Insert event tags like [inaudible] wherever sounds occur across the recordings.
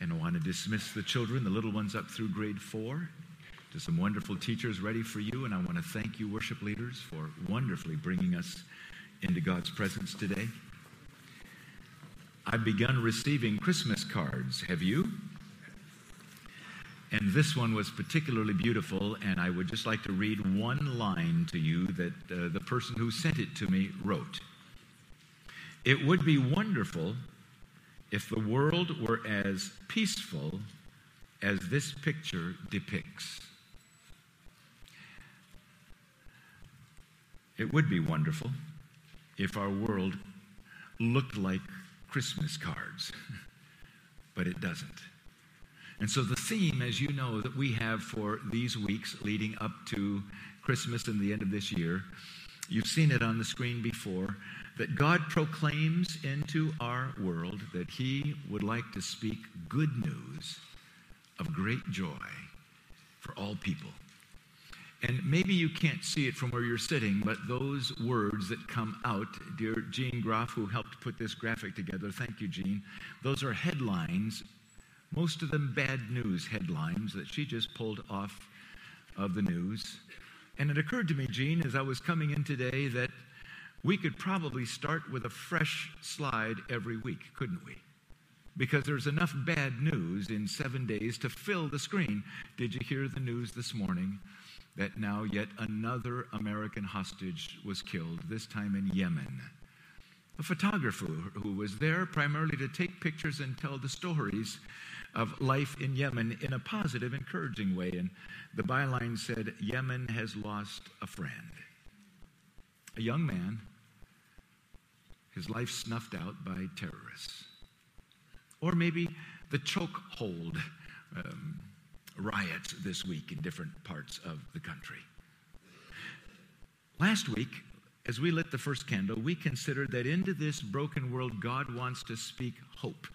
And I want to dismiss the children, the little ones up through grade four, to some wonderful teachers ready for you. And I want to thank you, worship leaders, for wonderfully bringing us into God's presence today. I've begun receiving Christmas cards. Have you? And this one was particularly beautiful, and I would just like to read one line to you that uh, the person who sent it to me wrote. It would be wonderful if the world were as peaceful as this picture depicts. It would be wonderful if our world looked like Christmas cards, [laughs] but it doesn't. And so, the theme, as you know, that we have for these weeks leading up to Christmas and the end of this year, you've seen it on the screen before, that God proclaims into our world that He would like to speak good news of great joy for all people. And maybe you can't see it from where you're sitting, but those words that come out, dear Jean Groff, who helped put this graphic together, thank you, Jean, those are headlines most of them bad news headlines that she just pulled off of the news. And it occurred to me, Jean, as I was coming in today, that we could probably start with a fresh slide every week, couldn't we? Because there's enough bad news in seven days to fill the screen. Did you hear the news this morning that now yet another American hostage was killed, this time in Yemen? A photographer who was there primarily to take pictures and tell the stories of life in Yemen in a positive, encouraging way. And the byline said, Yemen has lost a friend. A young man, his life snuffed out by terrorists. Or maybe the chokehold um, riots this week in different parts of the country. Last week, as we lit the first candle, we considered that into this broken world, God wants to speak hope.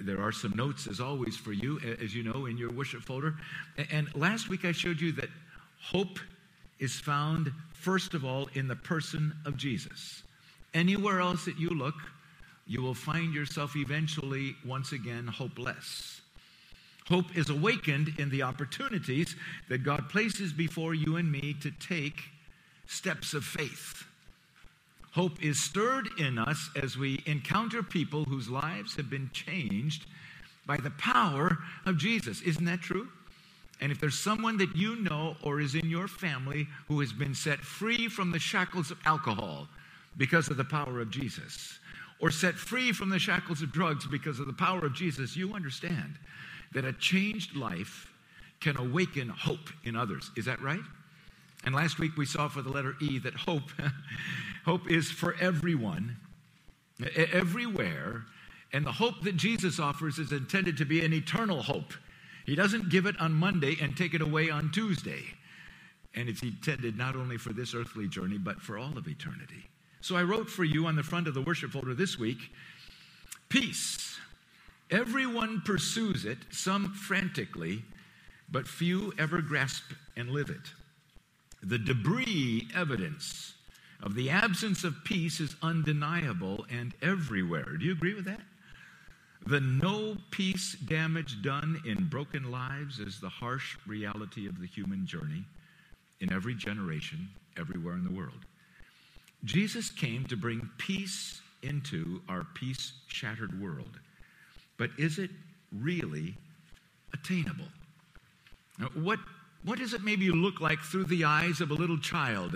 There are some notes, as always, for you, as you know, in your worship folder. And last week I showed you that hope is found, first of all, in the person of Jesus. Anywhere else that you look, you will find yourself eventually, once again, hopeless. Hope is awakened in the opportunities that God places before you and me to take steps of faith. Hope is stirred in us as we encounter people whose lives have been changed by the power of Jesus. Isn't that true? And if there's someone that you know or is in your family who has been set free from the shackles of alcohol because of the power of Jesus, or set free from the shackles of drugs because of the power of Jesus, you understand that a changed life can awaken hope in others. Is that right? And last week we saw for the letter E that hope, [laughs] hope is for everyone, everywhere. And the hope that Jesus offers is intended to be an eternal hope. He doesn't give it on Monday and take it away on Tuesday. And it's intended not only for this earthly journey, but for all of eternity. So I wrote for you on the front of the worship folder this week peace. Everyone pursues it, some frantically, but few ever grasp and live it. The debris evidence of the absence of peace is undeniable and everywhere. Do you agree with that? The no peace damage done in broken lives is the harsh reality of the human journey in every generation, everywhere in the world. Jesus came to bring peace into our peace shattered world. But is it really attainable? Now, what what does it maybe look like through the eyes of a little child?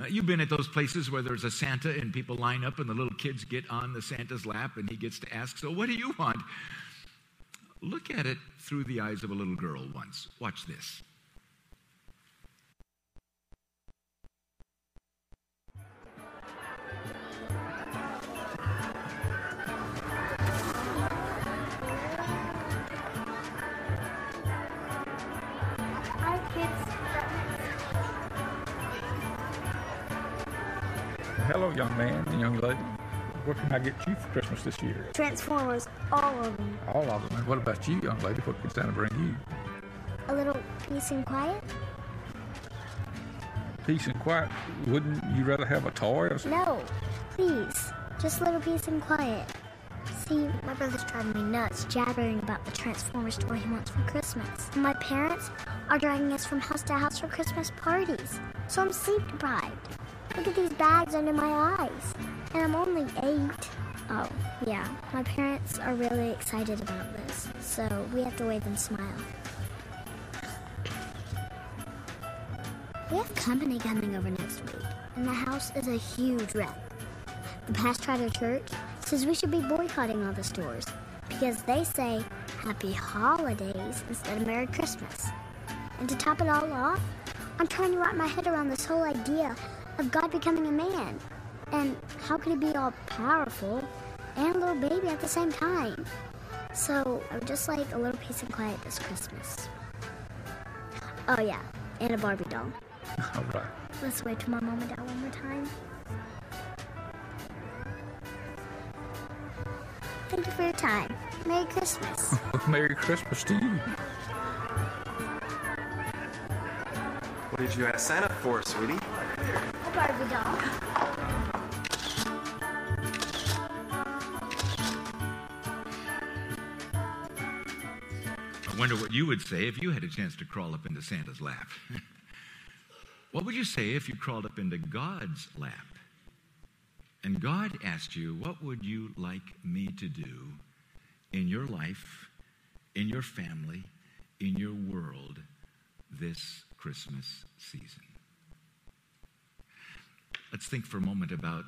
Uh, you've been at those places where there's a Santa and people line up and the little kids get on the Santa's lap and he gets to ask, So, what do you want? Look at it through the eyes of a little girl once. Watch this. Hello, young man and young lady. What can I get you for Christmas this year? Transformers, all of them. All of them. And what about you, young lady? What can Santa bring you? A little peace and quiet. Peace and quiet. Wouldn't you rather have a toy? Or something? no, please. Just a little peace and quiet. See, my brother's driving me nuts, jabbering about the Transformers toy he wants for Christmas. And my parents are dragging us from house to house for Christmas parties. So I'm sleep deprived. Look at these bags under my eyes. And I'm only eight. Oh, yeah. My parents are really excited about this, so we have to wave and smile. We have company coming over next week, and the house is a huge wreck. The pastor at our church says we should be boycotting all the stores because they say Happy Holidays instead of Merry Christmas. And to top it all off, I'm trying to wrap my head around this whole idea of God becoming a man. And how could he be all powerful and a little baby at the same time? So I would just like a little peace and quiet this Christmas. Oh yeah, and a Barbie doll. [laughs] All right. Let's wait to my mom and dad one more time. Thank you for your time. Merry Christmas. [laughs] Merry Christmas to you. What did you ask Santa for, sweetie? Barbie doll. I wonder what you would say if you had a chance to crawl up into Santa's lap. [laughs] what would you say if you crawled up into God's lap? And God asked you, What would you like me to do in your life, in your family, in your world this Christmas season? Let's think for a moment about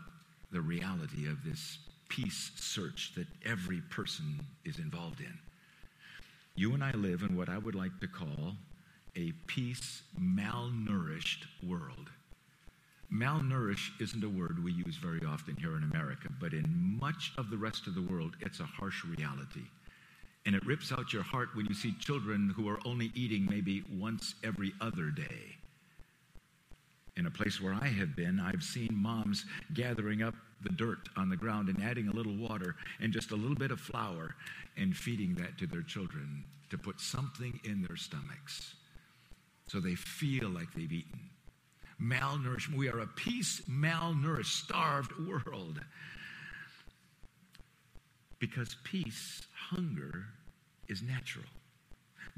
the reality of this peace search that every person is involved in. You and I live in what I would like to call a peace malnourished world. Malnourished isn't a word we use very often here in America, but in much of the rest of the world, it's a harsh reality. And it rips out your heart when you see children who are only eating maybe once every other day. In a place where I have been, I've seen moms gathering up the dirt on the ground and adding a little water and just a little bit of flour and feeding that to their children to put something in their stomachs so they feel like they've eaten. Malnourished. We are a peace malnourished, starved world. Because peace, hunger, is natural.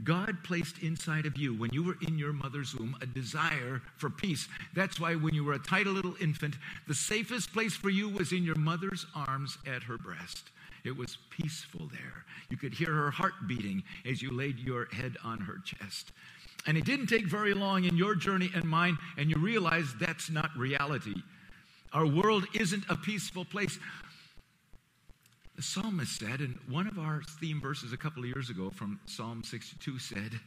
God placed inside of you, when you were in your mother's womb, a desire for peace. That's why, when you were a tiny little infant, the safest place for you was in your mother's arms at her breast. It was peaceful there. You could hear her heart beating as you laid your head on her chest. And it didn't take very long in your journey and mine, and you realize that's not reality. Our world isn't a peaceful place. The psalmist said, and one of our theme verses a couple of years ago from Psalm 62 said,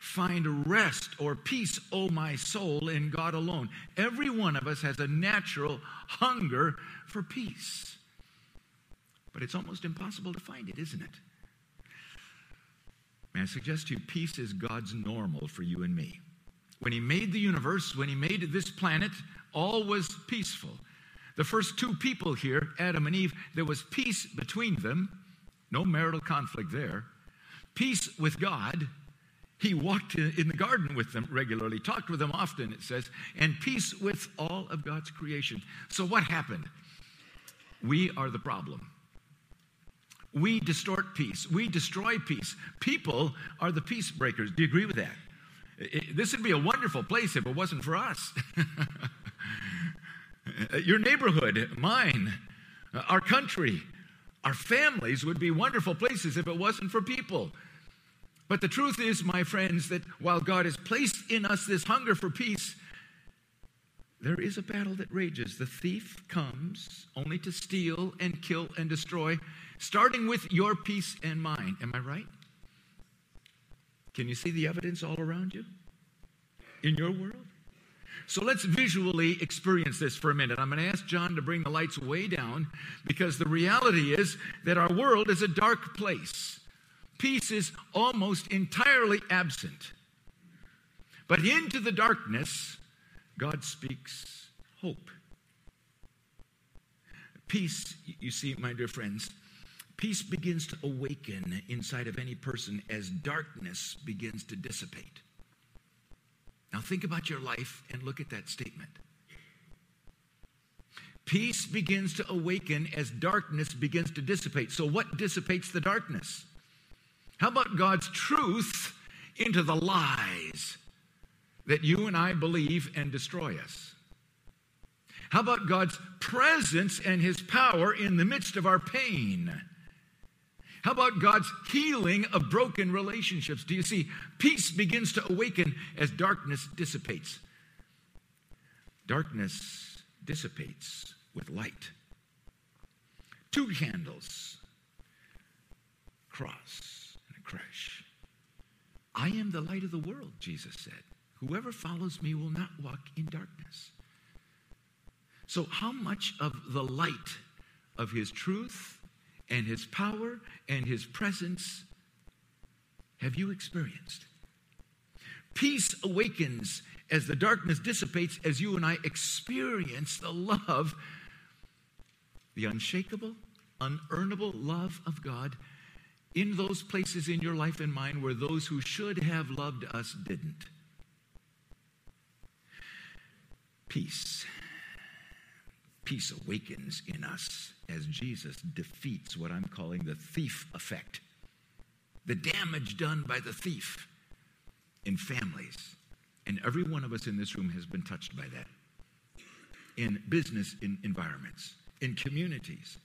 Find rest or peace, O my soul, in God alone. Every one of us has a natural hunger for peace. But it's almost impossible to find it, isn't it? May I suggest to you, peace is God's normal for you and me. When He made the universe, when He made this planet, all was peaceful. The first two people here, Adam and Eve, there was peace between them, no marital conflict there. Peace with God. He walked in the garden with them regularly, talked with them often, it says, and peace with all of God's creation. So, what happened? We are the problem. We distort peace. We destroy peace. People are the peace breakers. Do you agree with that? It- this would be a wonderful place if it wasn't for us. [laughs] Uh, your neighborhood, mine, uh, our country, our families would be wonderful places if it wasn't for people. But the truth is, my friends, that while God has placed in us this hunger for peace, there is a battle that rages. The thief comes only to steal and kill and destroy, starting with your peace and mine. Am I right? Can you see the evidence all around you? In your world? So let's visually experience this for a minute. I'm going to ask John to bring the lights way down because the reality is that our world is a dark place. Peace is almost entirely absent. But into the darkness, God speaks hope. Peace, you see, my dear friends, peace begins to awaken inside of any person as darkness begins to dissipate. Now, think about your life and look at that statement. Peace begins to awaken as darkness begins to dissipate. So, what dissipates the darkness? How about God's truth into the lies that you and I believe and destroy us? How about God's presence and His power in the midst of our pain? How about God's healing of broken relationships? Do you see? Peace begins to awaken as darkness dissipates. Darkness dissipates with light. Two candles, cross and a creche. I am the light of the world, Jesus said. Whoever follows me will not walk in darkness. So, how much of the light of his truth and his power and his presence have you experienced? Peace awakens as the darkness dissipates, as you and I experience the love, the unshakable, unearnable love of God in those places in your life and mine where those who should have loved us didn't. Peace. Peace awakens in us as Jesus defeats what I'm calling the thief effect the damage done by the thief in families. And every one of us in this room has been touched by that. In business in environments, in communities.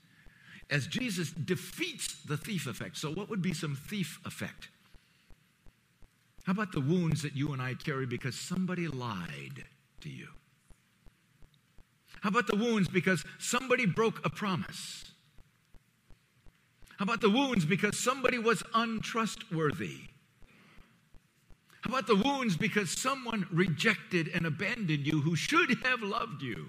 As Jesus defeats the thief effect. So, what would be some thief effect? How about the wounds that you and I carry because somebody lied to you? How about the wounds because somebody broke a promise? How about the wounds because somebody was untrustworthy? How about the wounds because someone rejected and abandoned you who should have loved you?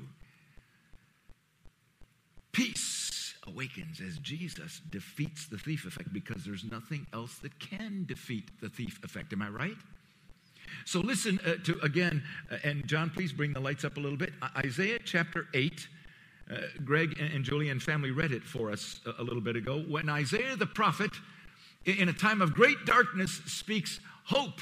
Peace awakens as Jesus defeats the thief effect because there's nothing else that can defeat the thief effect. Am I right? So listen uh, to again, uh, and John, please bring the lights up a little bit. Isaiah chapter 8. Uh, Greg and, and Julie and family read it for us a, a little bit ago. When Isaiah the prophet, in, in a time of great darkness, speaks hope.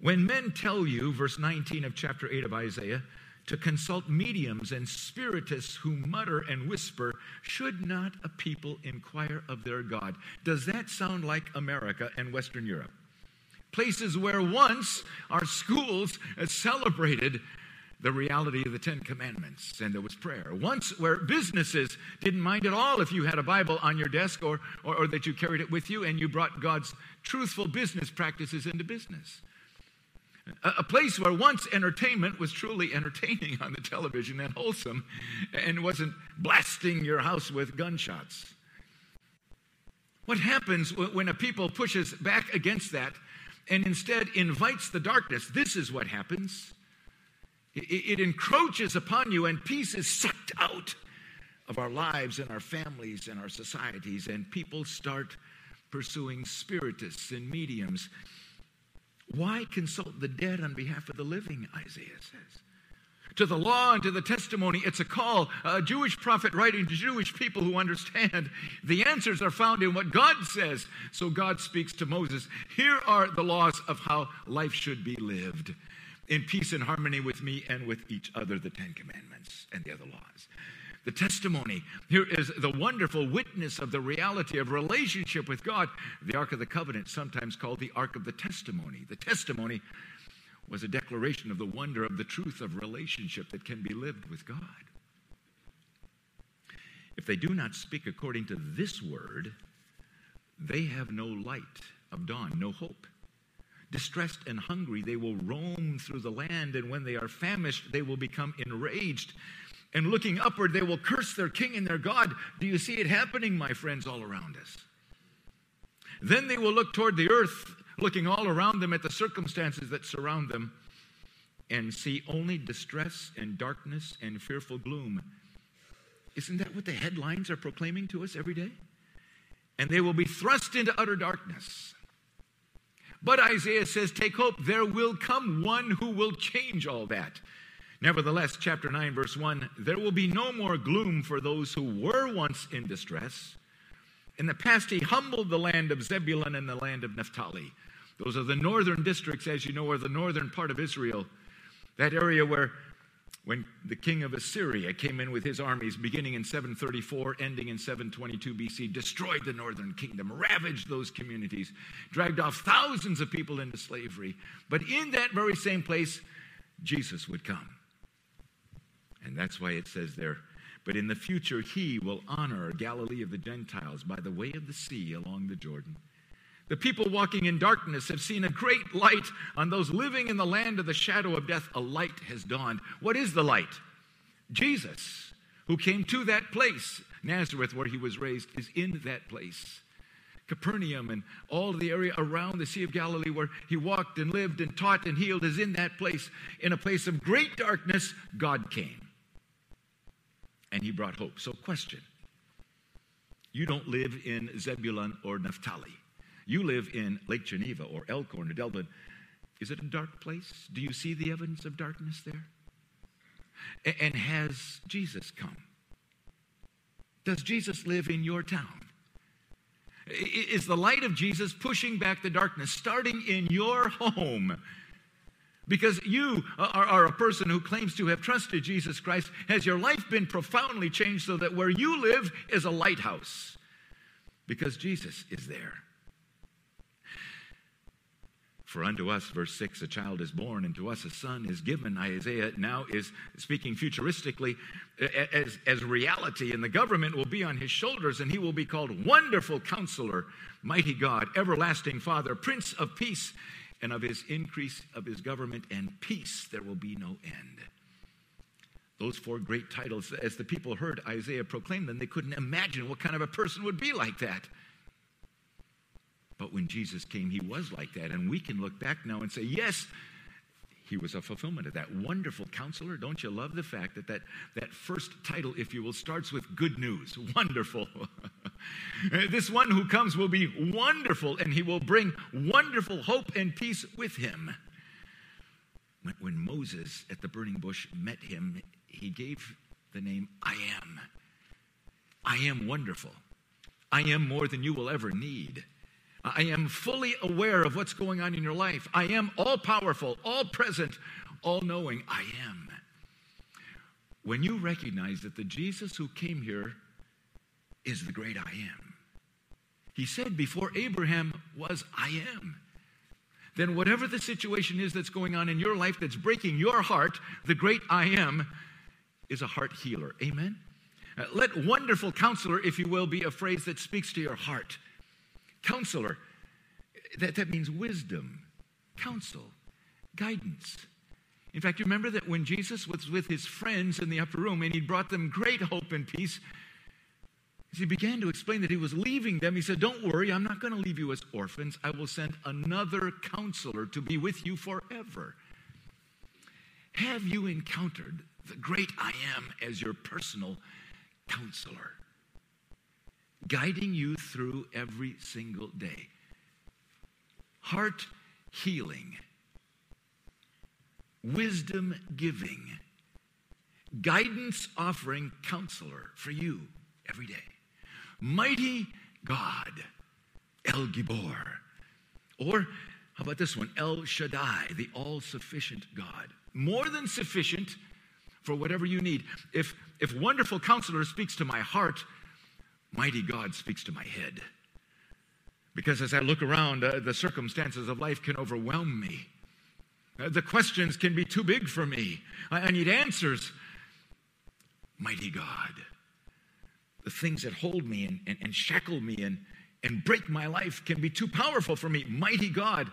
When men tell you, verse 19 of chapter 8 of Isaiah, to consult mediums and spiritists who mutter and whisper, should not a people inquire of their God? Does that sound like America and Western Europe? Places where once our schools celebrated the reality of the Ten Commandments, and there was prayer. Once, where businesses didn't mind at all if you had a Bible on your desk or, or, or, that you carried it with you and you brought God's truthful business practices into business. A, a place where once entertainment was truly entertaining on the television and wholesome and wasn't blasting your house with gunshots. What happens when a people pushes back against that and instead invites the darkness, this is what happens. It, it encroaches upon you, and peace is sucked out of our lives and our families and our societies, and people start pursuing spiritists and mediums. Why consult the dead on behalf of the living, Isaiah says? To the law and to the testimony. It's a call. A Jewish prophet writing to Jewish people who understand the answers are found in what God says. So God speaks to Moses Here are the laws of how life should be lived in peace and harmony with me and with each other, the Ten Commandments and the other laws. The testimony. Here is the wonderful witness of the reality of relationship with God. The Ark of the Covenant, sometimes called the Ark of the Testimony. The testimony was a declaration of the wonder of the truth of relationship that can be lived with God. If they do not speak according to this word, they have no light of dawn, no hope. Distressed and hungry, they will roam through the land, and when they are famished, they will become enraged. And looking upward, they will curse their king and their God. Do you see it happening, my friends, all around us? Then they will look toward the earth looking all around them at the circumstances that surround them, and see only distress and darkness and fearful gloom. Isn't that what the headlines are proclaiming to us every day? And they will be thrust into utter darkness. But Isaiah says, Take hope, there will come one who will change all that. Nevertheless, chapter 9, verse 1 there will be no more gloom for those who were once in distress. In the past, he humbled the land of Zebulun and the land of Naphtali. Those are the northern districts, as you know, are the northern part of Israel. That area where when the king of Assyria came in with his armies beginning in 734, ending in 722 BC, destroyed the northern kingdom, ravaged those communities, dragged off thousands of people into slavery. But in that very same place, Jesus would come. And that's why it says there, but in the future he will honor Galilee of the Gentiles by the way of the sea along the Jordan. The people walking in darkness have seen a great light. On those living in the land of the shadow of death, a light has dawned. What is the light? Jesus, who came to that place. Nazareth, where he was raised, is in that place. Capernaum and all the area around the Sea of Galilee where he walked and lived and taught and healed is in that place. In a place of great darkness, God came. And he brought hope. So, question You don't live in Zebulun or Naphtali. You live in Lake Geneva or Elkhorn or Delta. Is it a dark place? Do you see the evidence of darkness there? And has Jesus come? Does Jesus live in your town? Is the light of Jesus pushing back the darkness, starting in your home? Because you are, are, a person who claims to have trusted Jesus Christ. Has your life been profoundly changed so that where you live is a lighthouse? Because Jesus is there. For unto us, verse 6, a child is born, and to us a son is given. Isaiah now is speaking futuristically as, as reality, and the government will be on his shoulders, and he will be called Wonderful Counselor, Mighty God, Everlasting Father, Prince of Peace, and of his increase of his government and peace there will be no end. Those four great titles, as the people heard Isaiah proclaim them, they couldn't imagine what kind of a person would be like that. But when Jesus came, he was like that. And we can look back now and say, yes, he was a fulfillment of that. Wonderful counselor. Don't you love the fact that that, that first title, if you will, starts with good news? [laughs] Wonderful. [laughs] this one who comes will be wonderful, and he will bring wonderful hope and peace with him. When, Moses at the burning bush met him, he gave the name I am. I am wonderful. I am more than you will ever need. I am fully aware of what's going on in your life. I am all powerful, all present, all knowing. I am. When you recognize that the Jesus who came here is the great I am, he said before Abraham was, I am. Then, whatever the situation is that's going on in your life that's breaking your heart, the great I am is a heart healer. Amen? Uh, let wonderful counselor, if you will, be a phrase that speaks to your heart. Counselor, that, that means wisdom, counsel, guidance. In fact, you remember that when Jesus was with his friends in the upper room and he brought them great hope and peace, as he began to explain that he was leaving them, he said, Don't worry, I'm not going to leave you as orphans. I will send another counselor to be with you forever. Have you encountered the great I am as your personal counselor? Guiding you through every single day. Heart healing, wisdom giving, guidance offering counselor for you every day. Mighty God, El Gibor. Or how about this one? El Shaddai, the all sufficient God. More than sufficient for whatever you need. If, if wonderful counselor speaks to my heart, mighty God speaks to my head. Because as I look around, uh, the circumstances of life can overwhelm me. Uh, the questions can be too big for me. I, I need answers. Mighty God. The things that hold me and, and, and shackle me and, and break my life can be too powerful for me. Mighty God,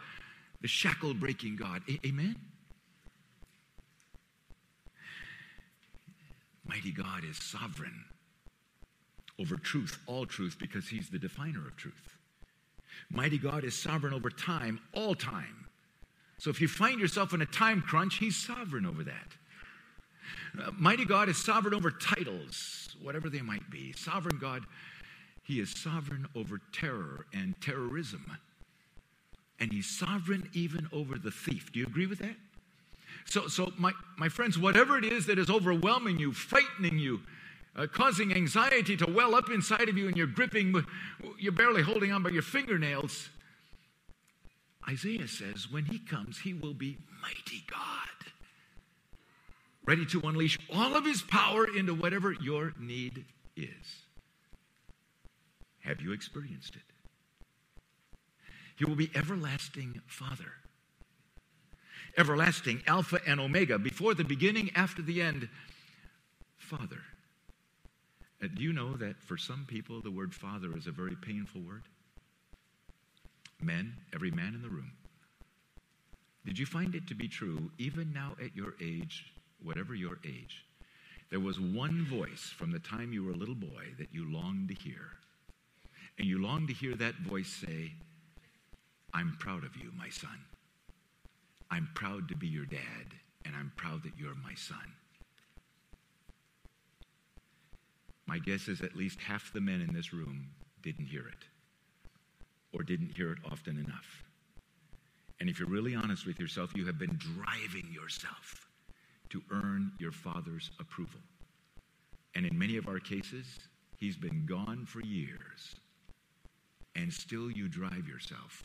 the shackle breaking God. A- amen? Mighty God is sovereign over truth, all truth, because he's the definer of truth. Mighty God is sovereign over time, all time. So if you find yourself in a time crunch, he's sovereign over that. Uh, mighty God is sovereign over titles, whatever they might be. Sovereign God, he is sovereign over terror and terrorism. And he's sovereign even over the thief. Do you agree with that? So, so my, my friends, whatever it is that is overwhelming you, frightening you, uh, causing anxiety to well up inside of you and you're gripping, you're barely holding on by your fingernails. Isaiah says, when he comes, he will be mighty God. ready to unleash all of his power into whatever your need is. Have you experienced it? He will be everlasting Father. Everlasting, Alpha and Omega, before the beginning, after the end, Father. Uh, do you know that for some people the word father is a very painful word? Men, every man in the room. Did you find it to be true, even now at your age, whatever your age, there was one voice from the time you were a little boy that you longed to hear? And you longed to hear that voice say, I'm proud of you, my son. I'm proud to be your dad, and I'm proud that you're my son. My guess is at least half the men in this room didn't hear it or didn't hear it often enough. And if you're really honest with yourself, you have been driving yourself to earn your father's approval. And in many of our cases, he's been gone for years. And still you drive yourself,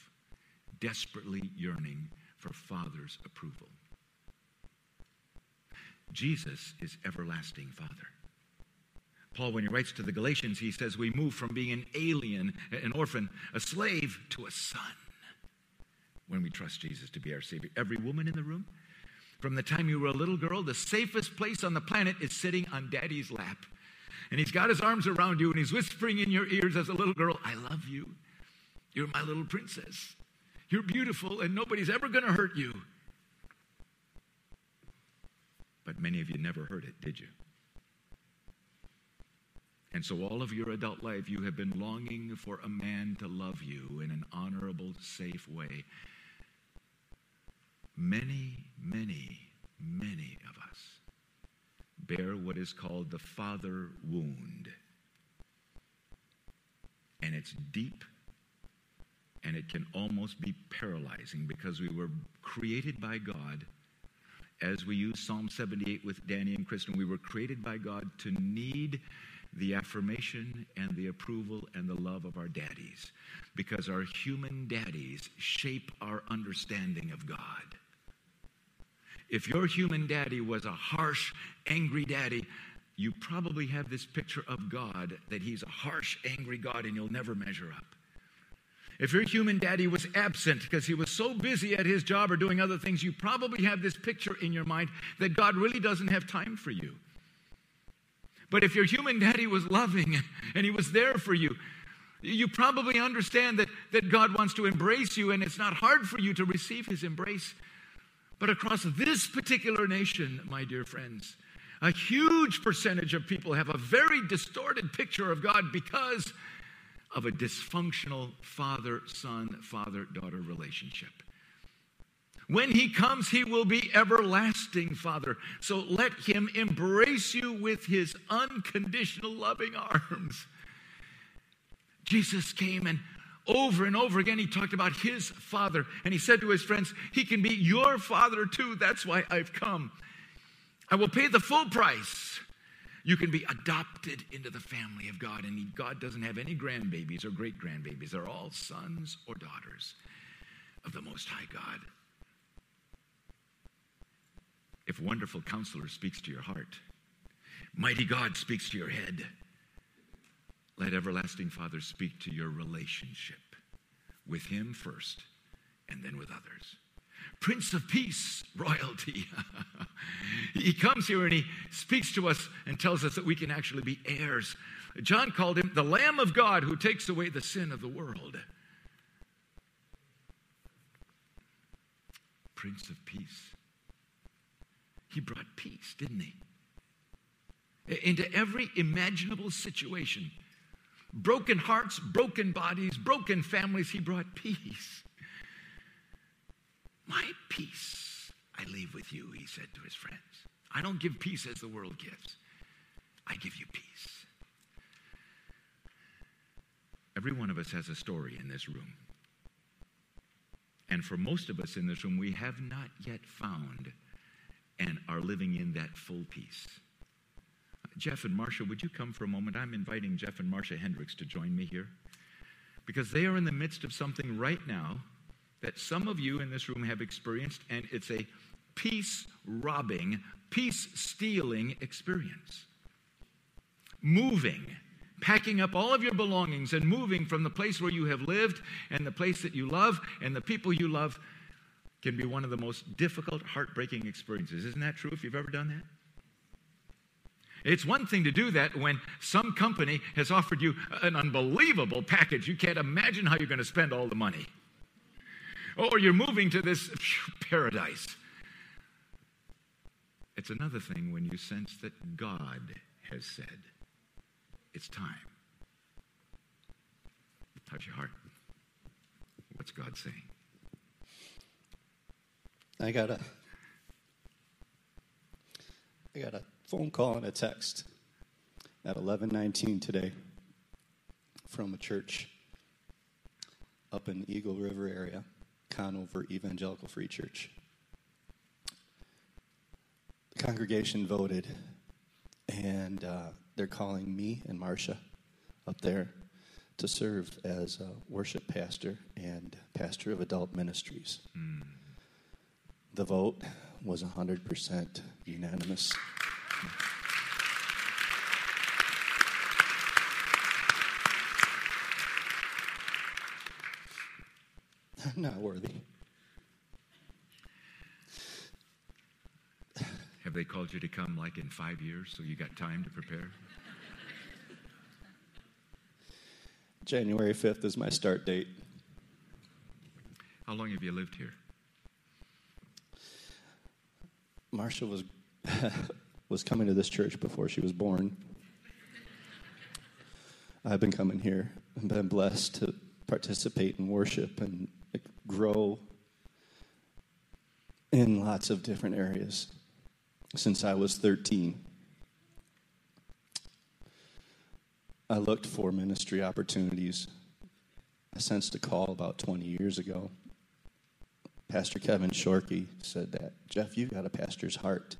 desperately yearning for father's approval. Jesus is everlasting Father. Paul, when he writes to the Galatians, he says, We move from being an alien, an orphan, a slave, to a son when we trust Jesus to be our Savior. Every woman in the room, from the time you were a little girl, the safest place on the planet is sitting on daddy's lap. And he's got his arms around you and he's whispering in your ears as a little girl, I love you. You're my little princess. You're beautiful and nobody's ever going to hurt you. But many of you never heard it, did you? And so, all of your adult life, you have been longing for a man to love you in an honorable, safe way. Many, many, many of us bear what is called the father wound. And it's deep and it can almost be paralyzing because we were created by God. As we use Psalm 78 with Danny and Kristen, we were created by God to need the affirmation and the approval and the love of our daddies because our human daddies shape our understanding of God. If your human daddy was a harsh, angry daddy, you probably have this picture of God that he's a harsh, angry God and you'll never measure up. If your human daddy was absent because he was so busy at his job or doing other things, you probably have this picture in your mind that God really doesn't have time for you. But if your human daddy was loving [laughs] and he was there for you, you probably understand that, that God wants to embrace you, and it's not hard for you to receive his embrace. But across this particular nation, my dear friends, a huge percentage of people have a very distorted picture of God because of a dysfunctional father son, father daughter relationship. When he comes, he will be everlasting, Father. So let him embrace you with his unconditional loving arms. Jesus came and over and over again he talked about his father and he said to his friends, He can be your father too. That's why I've come. I will pay the full price. You can be adopted into the family of God, and God doesn't have any grandbabies or great grandbabies. They're all sons or daughters of the Most High God. If wonderful counselor speaks to your heart, mighty God speaks to your head, let everlasting Father speak to your relationship with Him first and then with others. Prince of Peace, royalty. [laughs] he comes here and he speaks to us and tells us that we can actually be heirs. John called him the Lamb of God who takes away the sin of the world. Prince of Peace. He brought peace, didn't he? Into every imaginable situation. Broken hearts, broken bodies, broken families, he brought peace. My peace I leave with you, he said to his friends. I don't give peace as the world gives, I give you peace. Every one of us has a story in this room. And for most of us in this room, we have not yet found and are living in that full peace. Jeff and Marcia, would you come for a moment? I'm inviting Jeff and Marcia Hendricks to join me here because they are in the midst of something right now that some of you in this room have experienced, and it's a peace robbing, peace stealing experience. Moving, packing up all of your belongings and moving from the place where you have lived and the place that you love and the people you love can be one of the most difficult, heartbreaking experiences. Isn't that true if you've ever done that? It's one thing to do that when some company has offered you an unbelievable package. You can't imagine how you're going to spend all the money. Or you're moving to this paradise. It's another thing when you sense that God has said, it's time. How's your heart? What's God saying? I got a I got a phone call and a text at 11:19 today from a church up in Eagle River area, Conover Evangelical Free Church. The congregation voted, and uh, they're calling me and Marcia up there to serve as a worship pastor and pastor of adult ministries. Mm. The vote was 100% unanimous. [laughs] Not worthy. Have they called you to come like in five years so you got time to prepare? January 5th is my start date. How long have you lived here? Marcia was [laughs] was coming to this church before she was born. I've been coming here and been blessed to participate in worship and grow in lots of different areas since I was 13. I looked for ministry opportunities. I sensed a call about 20 years ago. Pastor Kevin Shorkey said that, Jeff, you've got a pastor's heart.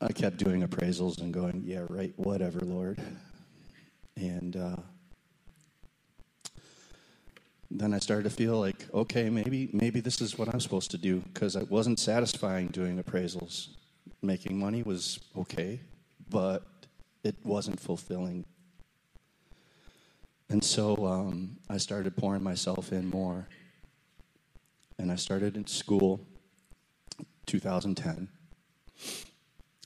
I kept doing appraisals and going, yeah, right, whatever, Lord. And uh, then I started to feel like, okay, maybe maybe this is what I'm supposed to do because it wasn't satisfying doing appraisals. Making money was okay, but it wasn't fulfilling. And so um, I started pouring myself in more. And I started in school 2010.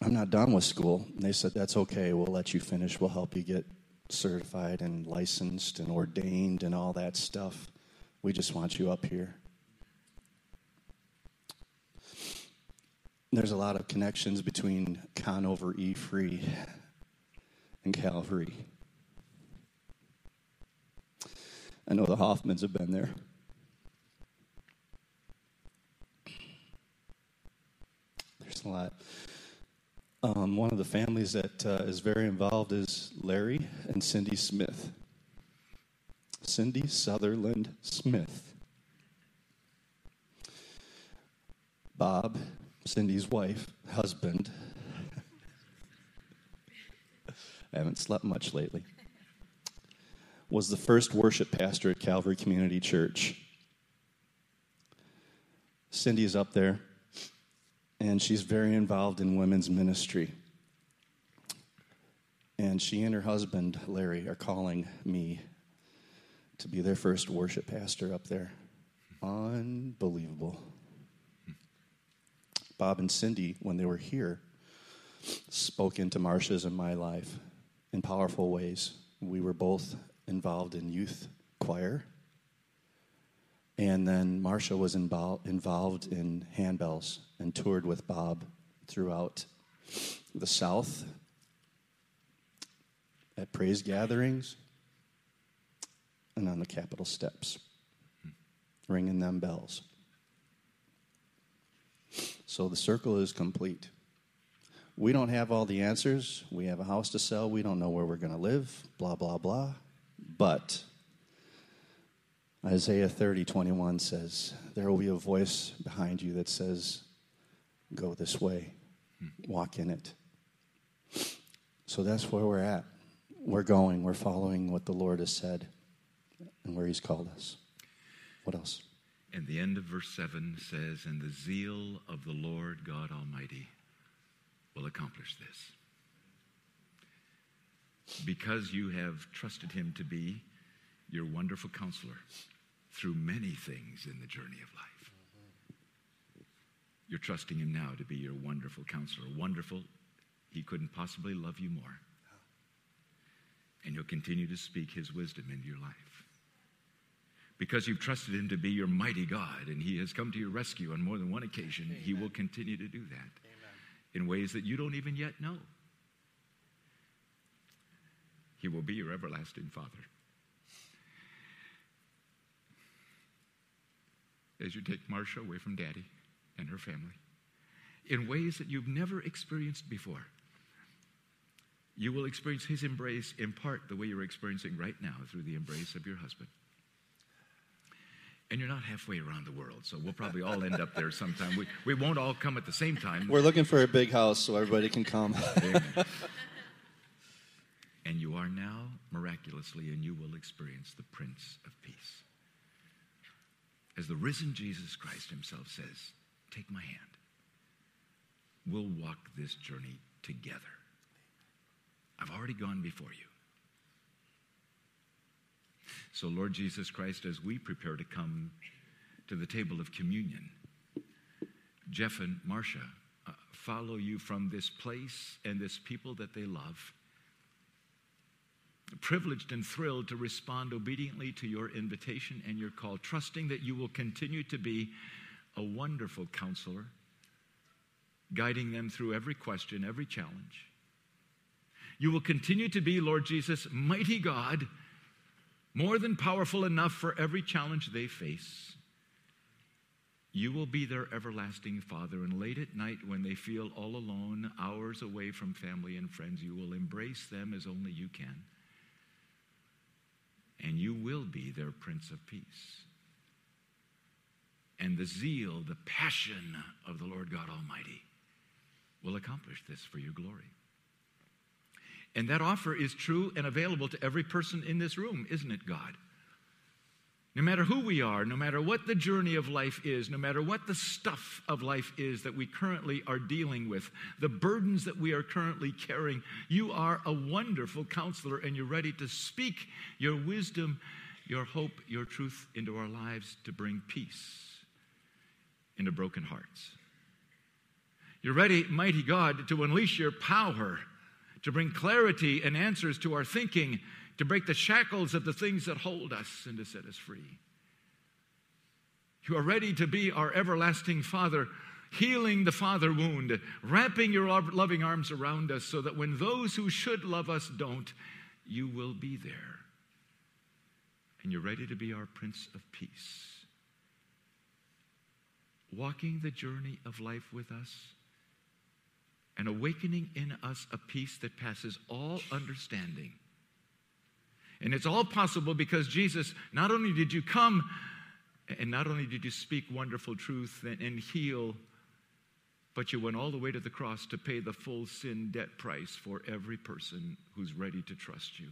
I'm not done with school. And they said, That's okay. We'll let you finish. We'll help you get certified and licensed and ordained and all that stuff. We just want you up here. There's a lot of connections between Conover E Free and Calvary. I know the Hoffmans have been there. There's a lot. Um, one of the families that uh, is very involved is Larry and Cindy Smith. Cindy Sutherland Smith. Bob, Cindy's wife, husband. [laughs] I haven't slept much lately. Was the first worship pastor at Calvary Community Church. Cindy is up there, and she's very involved in women's ministry. And she and her husband, Larry, are calling me to be their first worship pastor up there. Unbelievable. Bob and Cindy, when they were here, spoke into Marcia's and my life in powerful ways. We were both involved in youth choir. And then Marcia was involved in handbells and toured with Bob throughout the South at praise gatherings, and on the Capitol steps, ringing them bells. So the circle is complete. We don't have all the answers. We have a house to sell. We don't know where we're going to live, blah, blah, blah. But Isaiah 30, 21 says, There will be a voice behind you that says, Go this way, walk in it. So that's where we're at. We're going, we're following what the Lord has said and where He's called us. What else? And the end of verse 7 says, And the zeal of the Lord God Almighty will accomplish this. Because you have trusted him to be your wonderful counselor through many things in the journey of life. You're trusting him now to be your wonderful counselor. Wonderful, he couldn't possibly love you more. And he'll continue to speak his wisdom into your life. Because you've trusted him to be your mighty God and he has come to your rescue on more than one occasion, Amen. he will continue to do that Amen. in ways that you don't even yet know. He will be your everlasting Father. As you take Marcia away from Daddy and her family in ways that you've never experienced before, you will experience His embrace in part the way you're experiencing right now through the embrace of your husband. And you're not halfway around the world, so we'll probably all end up there sometime. We, we won't all come at the same time. We're looking for a big house so everybody can come. And you are now miraculously, and you will experience the Prince of Peace. As the risen Jesus Christ himself says, Take my hand. We'll walk this journey together. I've already gone before you. So, Lord Jesus Christ, as we prepare to come to the table of communion, Jeff and Marcia uh, follow you from this place and this people that they love. Privileged and thrilled to respond obediently to your invitation and your call, trusting that you will continue to be a wonderful counselor, guiding them through every question, every challenge. You will continue to be, Lord Jesus, mighty God more than powerful enough for every challenge they face. You will be their everlasting Father, and late at night, when they feel all alone, hours away from family and friends, you will embrace them as only you can. And you will be their Prince of Peace. And the zeal, the passion of the Lord God Almighty will accomplish this for your glory. And that offer is true and available to every person in this room, isn't it, God? No matter who we are, no matter what the journey of life is, no matter what the stuff of life is that we currently are dealing with, the burdens that we are currently carrying, you are a wonderful counselor and you're ready to speak your wisdom, your hope, your truth into our lives to bring peace into broken hearts. You're ready, mighty God, to unleash your power to bring clarity and answers to our thinking, to break the shackles of the things that hold us, and to set us free. You are ready to be our everlasting Father, healing the Father wound, wrapping your loving arms around us so that when those who should love us don't, you will be there. And you're ready to be our Prince of Peace. Walking the journey of life with us and awakening in us a peace that passes all understanding. And it's all possible because Jesus, not only did you come and not only did you speak wonderful truth and, and, heal, but you went all the way to the cross to pay the full sin debt price for every person who's ready to trust you.